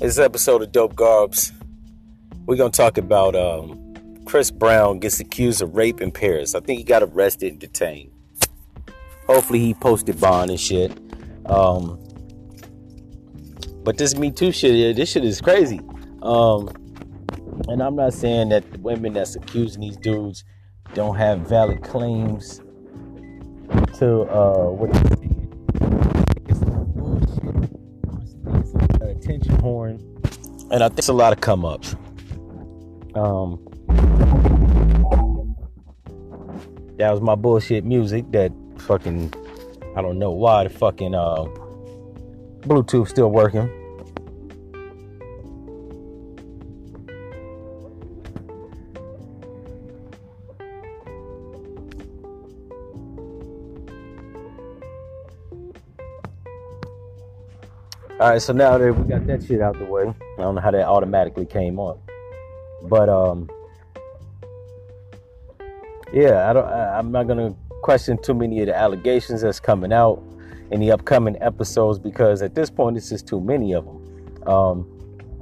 This episode of Dope Garbs, we're gonna talk about um, Chris Brown gets accused of rape in Paris. I think he got arrested and detained. Hopefully, he posted bond and shit. Um, but this Me Too shit, this shit is crazy. Um, and I'm not saying that the women that's accusing these dudes don't have valid claims to uh, what and I think it's a lot of come ups. Um, that was my bullshit music. That fucking, I don't know why the fucking uh, Bluetooth still working. All right, so now that we got that shit out the way, I don't know how that automatically came up, but um, yeah, I don't. I, I'm not gonna question too many of the allegations that's coming out in the upcoming episodes because at this point it's just too many of them. Um,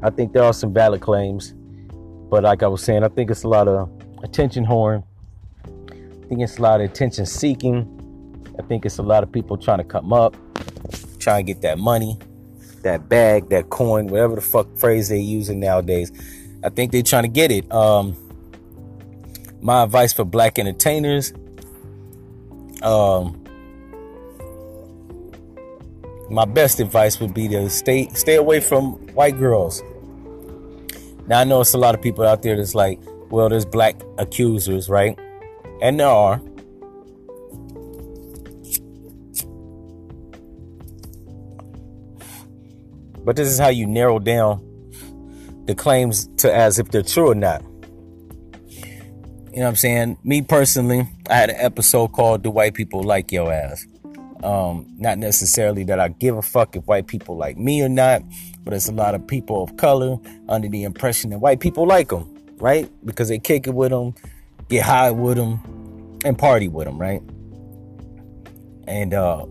I think there are some valid claims, but like I was saying, I think it's a lot of attention horn. I think it's a lot of attention seeking. I think it's a lot of people trying to come up, trying to get that money that bag, that coin, whatever the fuck phrase they're using nowadays. I think they're trying to get it. Um, my advice for black entertainers, um, my best advice would be to stay stay away from white girls. Now I know it's a lot of people out there that's like, well, there's black accusers, right? And there are. But this is how you narrow down the claims to as if they're true or not. You know what I'm saying? Me personally, I had an episode called Do White People Like Your Ass? Um, not necessarily that I give a fuck if white people like me or not, but it's a lot of people of color under the impression that white people like them, right? Because they kick it with them, get high with them, and party with them, right? And uh,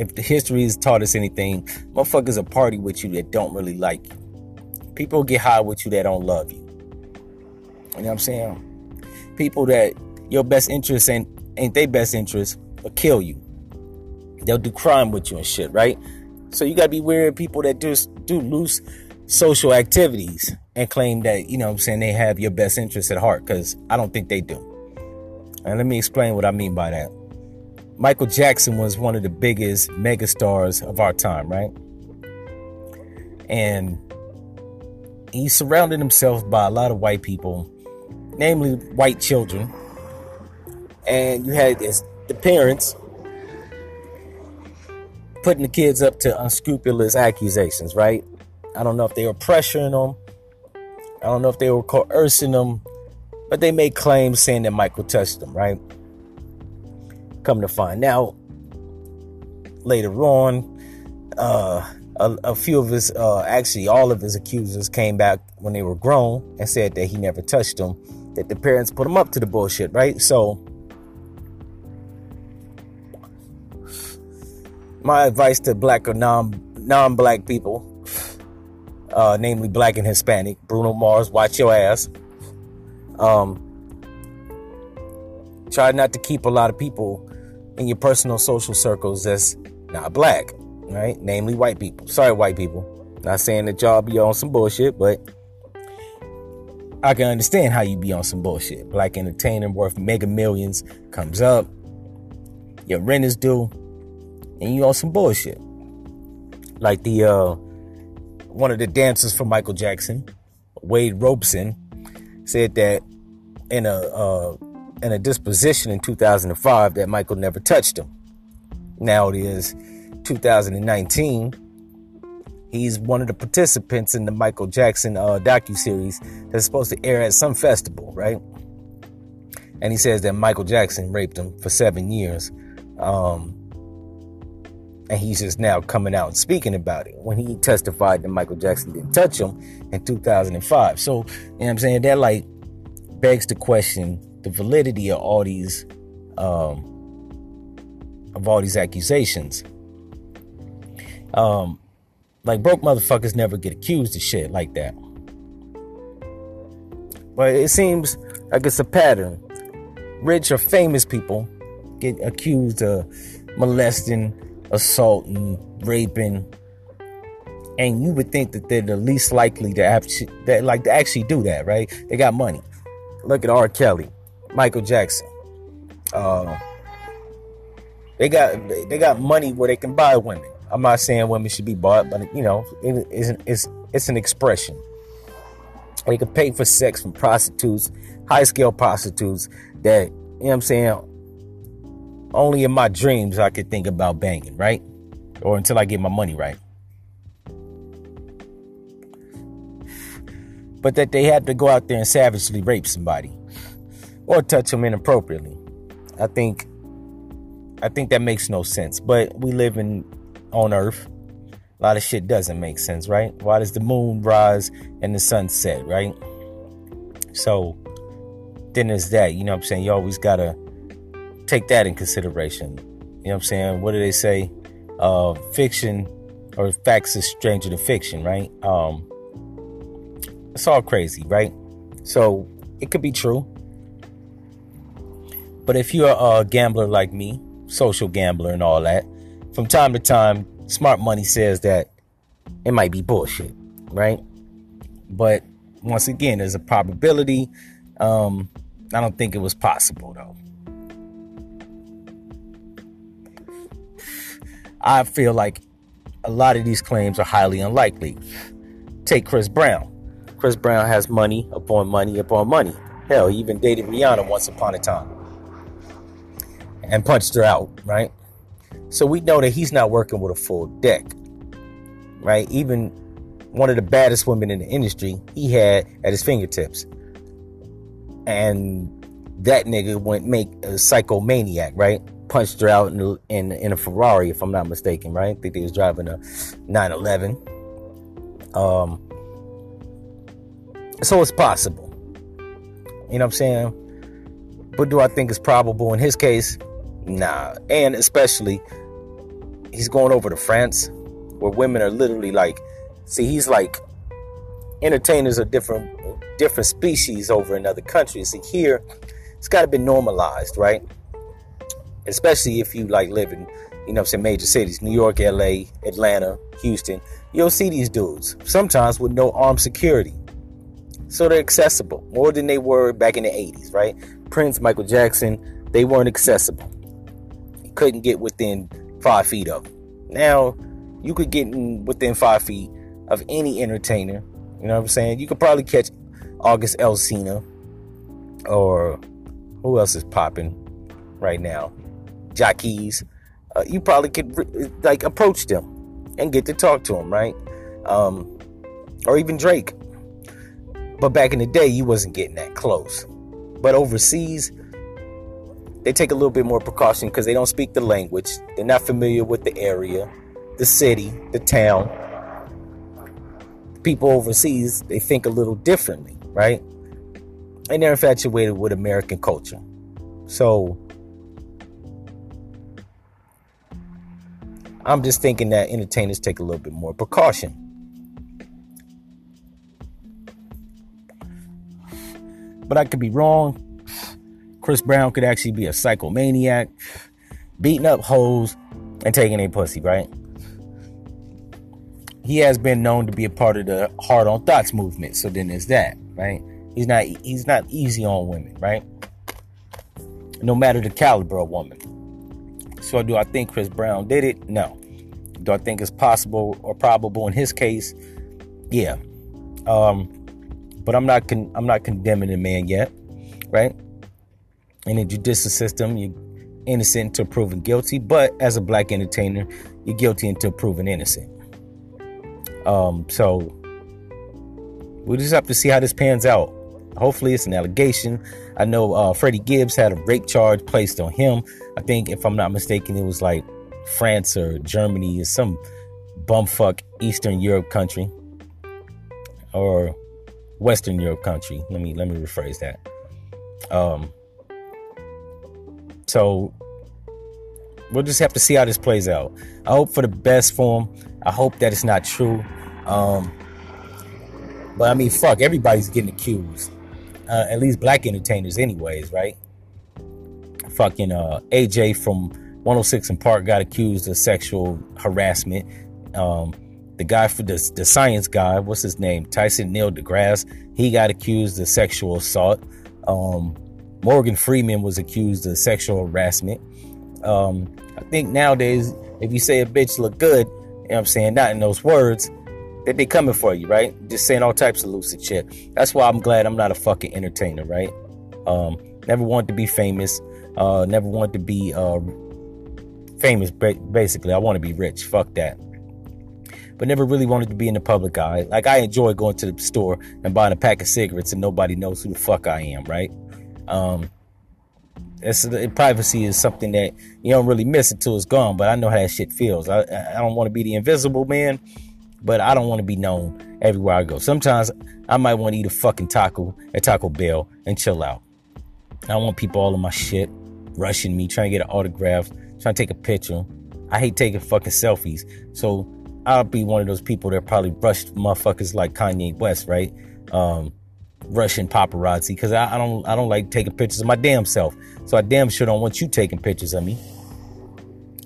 if the history has taught us anything, motherfuckers a party with you that don't really like you. People get high with you that don't love you. You know what I'm saying? People that your best interest ain't ain't their best interest will kill you. They'll do crime with you and shit, right? So you gotta be wary of people that just do loose social activities and claim that, you know what I'm saying, they have your best interest at heart, because I don't think they do. And let me explain what I mean by that. Michael Jackson was one of the biggest megastars of our time, right? And he surrounded himself by a lot of white people, namely white children. And you had the parents putting the kids up to unscrupulous accusations, right? I don't know if they were pressuring them. I don't know if they were coercing them, but they made claims saying that Michael touched them, right? Come to find out later on, uh, a, a, few of his, uh, actually all of his accusers came back when they were grown and said that he never touched them, that the parents put him up to the bullshit, right? So, my advice to black or non non black people, uh, namely black and Hispanic, Bruno Mars, watch your ass. Um, try not to keep a lot of people in your personal social circles that's not black, right? Namely white people. Sorry, white people. Not saying that y'all be on some bullshit, but I can understand how you be on some bullshit. Black entertainer worth mega millions comes up, your rent is due, and you on some bullshit. Like the uh one of the dancers for Michael Jackson, Wade Robson, said that in a uh and a disposition in 2005 that Michael never touched him. Now it is 2019. He's one of the participants in the Michael Jackson uh, docu series that's supposed to air at some festival, right? And he says that Michael Jackson raped him for seven years. Um, and he's just now coming out and speaking about it when he testified that Michael Jackson didn't touch him in 2005. So, you know what I'm saying? That like begs the question the validity of all these um, of all these accusations. Um, Like broke motherfuckers never get accused of shit like that. But it seems like it's a pattern. Rich or famous people get accused of molesting, assaulting, raping, and you would think that they're the least likely to actually, that like to actually do that, right? They got money. Look at R. Kelly, Michael Jackson. Uh, they got they got money where they can buy women. I'm not saying women should be bought, but you know, it's, it's it's an expression. They can pay for sex from prostitutes, high scale prostitutes that you know what I'm saying. Only in my dreams I could think about banging, right? Or until I get my money right. But that they had to go out there and savagely rape somebody or touch them inappropriately. I think I think that makes no sense. But we live in on Earth. A lot of shit doesn't make sense, right? Why does the moon rise and the sun set, right? So then there's that, you know what I'm saying? You always gotta take that in consideration. You know what I'm saying? What do they say? Uh fiction or facts is stranger than fiction, right? Um it's all crazy, right? So it could be true. But if you're a gambler like me, social gambler and all that, from time to time, smart money says that it might be bullshit, right? But once again, there's a probability. Um, I don't think it was possible though. I feel like a lot of these claims are highly unlikely. Take Chris Brown. Chris Brown has money upon money upon money. Hell, he even dated Rihanna once upon a time and punched her out, right? So we know that he's not working with a full deck, right? Even one of the baddest women in the industry, he had at his fingertips. And that nigga went make a psychomaniac, right? Punched her out in, in, in a Ferrari, if I'm not mistaken, right? I think he was driving a 911. Um, so it's possible. You know what I'm saying? But do I think it's probable in his case? Nah. And especially he's going over to France where women are literally like see he's like entertainers are different different species over in other countries. See here it's gotta be normalized, right? Especially if you like live in, you know saying, major cities, New York, LA, Atlanta, Houston. You'll see these dudes, sometimes with no armed security. So they're accessible more than they were back in the 80s, right? Prince, Michael Jackson, they weren't accessible. Couldn't get within five feet of them. Now, you could get in within five feet of any entertainer. You know what I'm saying? You could probably catch August Alsina or who else is popping right now? Jacquees. Uh, you probably could like approach them and get to talk to them, right? Um, or even Drake. But back in the day, you wasn't getting that close. But overseas, they take a little bit more precaution because they don't speak the language. They're not familiar with the area, the city, the town. People overseas, they think a little differently, right? And they're infatuated with American culture. So I'm just thinking that entertainers take a little bit more precaution. but I could be wrong. Chris Brown could actually be a psychomaniac, beating up hoes and taking a pussy, right? He has been known to be a part of the hard on thoughts movement, so then there's that, right? He's not he's not easy on women, right? No matter the caliber of woman. So do I think Chris Brown did it? No. Do I think it's possible or probable in his case? Yeah. Um, but I'm not con- I'm not condemning the man yet, right? In the judicial system, you're innocent until proven guilty, but as a black entertainer, you're guilty until proven innocent. Um, so we just have to see how this pans out. Hopefully, it's an allegation. I know uh, Freddie Gibbs had a rape charge placed on him. I think, if I'm not mistaken, it was like France or Germany or some bumfuck Eastern Europe country, or Western Europe country. Let me let me rephrase that. Um, so we'll just have to see how this plays out. I hope for the best for him. I hope that it's not true. Um, but I mean, fuck, everybody's getting accused. Uh, at least black entertainers, anyways, right? Fucking uh, AJ from 106 & Park got accused of sexual harassment. Um, the guy for the, the science guy, what's his name? Tyson Neil deGrasse, he got accused of sexual assault. Um, Morgan Freeman was accused of sexual harassment. Um, I think nowadays, if you say a bitch look good, you know what I'm saying, not in those words, they be coming for you, right? Just saying all types of lucid shit. That's why I'm glad I'm not a fucking entertainer, right? Um, never wanted to be famous. Uh, never wanted to be uh, famous, basically. I want to be rich. Fuck that. But never really wanted to be in the public eye. Like, I enjoy going to the store and buying a pack of cigarettes and nobody knows who the fuck I am, right? Um, it's, privacy is something that you don't really miss until it's gone, but I know how that shit feels. I, I don't want to be the invisible man, but I don't want to be known everywhere I go. Sometimes I might want to eat a fucking taco at Taco Bell and chill out. I don't want people all in my shit, rushing me, trying to get an autograph, trying to take a picture. I hate taking fucking selfies. So I'll be one of those people that probably rushed motherfuckers like Kanye West, right? Um, Russian paparazzi because I, I, don't I don't like taking pictures of my damn self. So I damn sure don't want you taking pictures of me.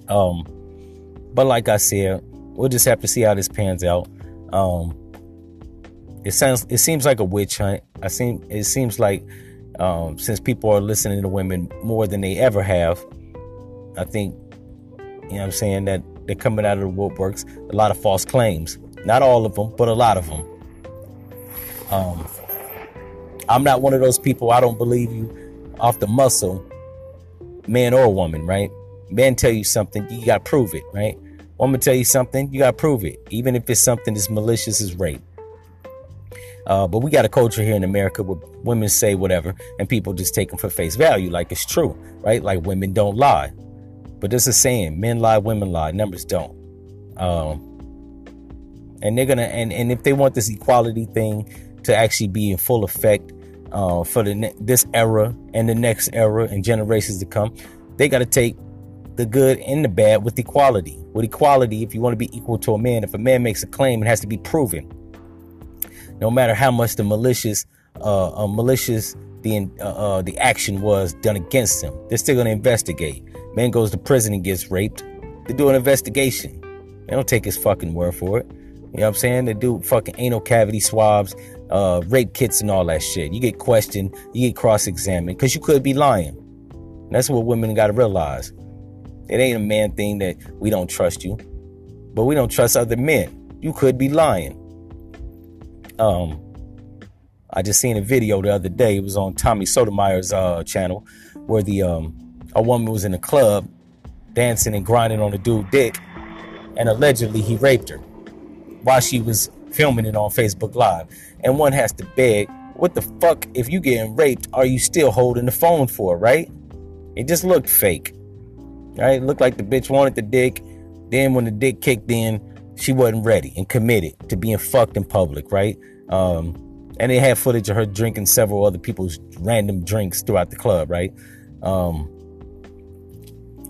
Um, but like I said, we'll just have to see how this pans out. Um, it sounds it seems like a witch hunt. I seem it seems like um, since people are listening to women more than they ever have, I think you know what I'm saying that they're coming out of the woodworks. A lot of false claims. Not all of them, but a lot of them. Um, I'm not one of those people. I don't believe you off the muscle, man or woman, right? Man tell you something, you got to prove it, right? Woman tell you something, you got to prove it, even if it's something as malicious as rape. Uh, but we got a culture here in America where women say whatever and people just take them for face value like it's true, right? Like women don't lie. But there's a saying men lie, women lie, numbers don't. Um, and they're gonna and, and if they want this equality thing to actually be in full effect uh, for the ne- this era and the next era and generations to come, they got to take the good and the bad with equality. With equality, if you want to be equal to a man, if a man makes a claim, it has to be proven. No matter how much the malicious, uh, uh malicious the uh, uh, the action was done against him, they're still going to investigate. Man goes to prison and gets raped. They do an investigation. They don't take his fucking word for it. You know what I'm saying? They do fucking anal cavity swabs, uh, rape kits, and all that shit. You get questioned, you get cross examined because you could be lying. And that's what women got to realize. It ain't a man thing that we don't trust you, but we don't trust other men. You could be lying. Um, I just seen a video the other day. It was on Tommy Sotomayor's uh, channel where the um, a woman was in a club dancing and grinding on a dude dick, and allegedly he raped her while she was filming it on Facebook Live. And one has to beg, what the fuck, if you getting raped, are you still holding the phone for, right? It just looked fake. Right? It looked like the bitch wanted the dick. Then when the dick kicked in, she wasn't ready and committed to being fucked in public, right? Um, and they had footage of her drinking several other people's random drinks throughout the club, right? Um,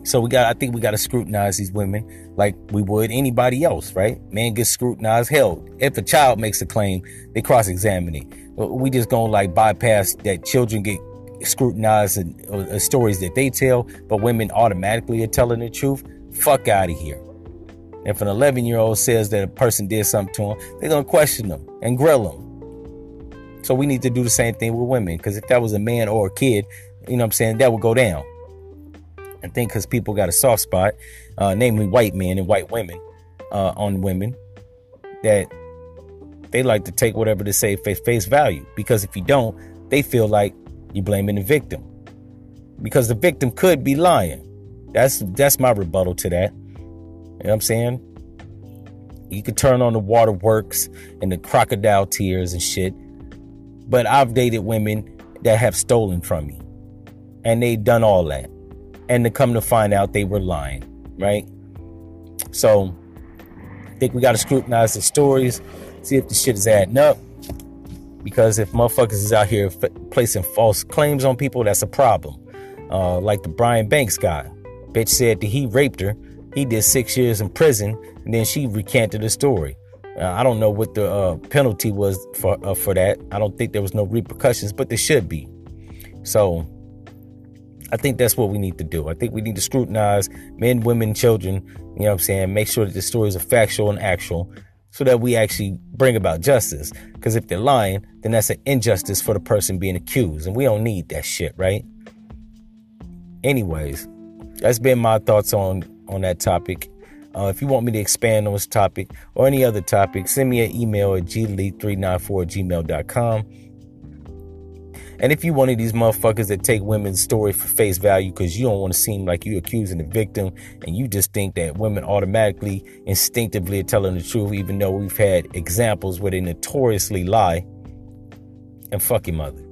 so we got, I think we got to scrutinize these women like we would anybody else, right? Man gets scrutinized. Hell, if a child makes a claim, they cross-examine it. We just gonna like bypass that children get scrutinized and uh, stories that they tell, but women automatically are telling the truth. Fuck out of here. If an 11 year old says that a person did something to him, they're gonna question them and grill them. So we need to do the same thing with women, because if that was a man or a kid, you know what I'm saying, that would go down. I think because people got a soft spot, uh, namely white men and white women, uh, on women, that they like to take whatever they say face, face value. Because if you don't, they feel like you're blaming the victim. Because the victim could be lying. That's that's my rebuttal to that. You know what I'm saying? You could turn on the waterworks and the crocodile tears and shit. But I've dated women that have stolen from me. And they done all that and to come to find out they were lying, right? So I think we got to scrutinize the stories, see if the shit is adding up. Because if motherfuckers is out here f- placing false claims on people, that's a problem. Uh, like the Brian Banks guy. Bitch said that he raped her. He did six years in prison, and then she recanted the story. Uh, I don't know what the uh, penalty was for uh, for that. I don't think there was no repercussions, but there should be. So I think that's what we need to do. I think we need to scrutinize men, women, children, you know what I'm saying? Make sure that the stories are factual and actual so that we actually bring about justice. Because if they're lying, then that's an injustice for the person being accused. And we don't need that shit, right? Anyways, that's been my thoughts on on that topic. Uh, if you want me to expand on this topic or any other topic, send me an email at glee394 gmail.com. And if you one of these motherfuckers that take women's story for face value because you don't want to seem like you're accusing the victim and you just think that women automatically, instinctively are telling the truth, even though we've had examples where they notoriously lie, and fuck your mother.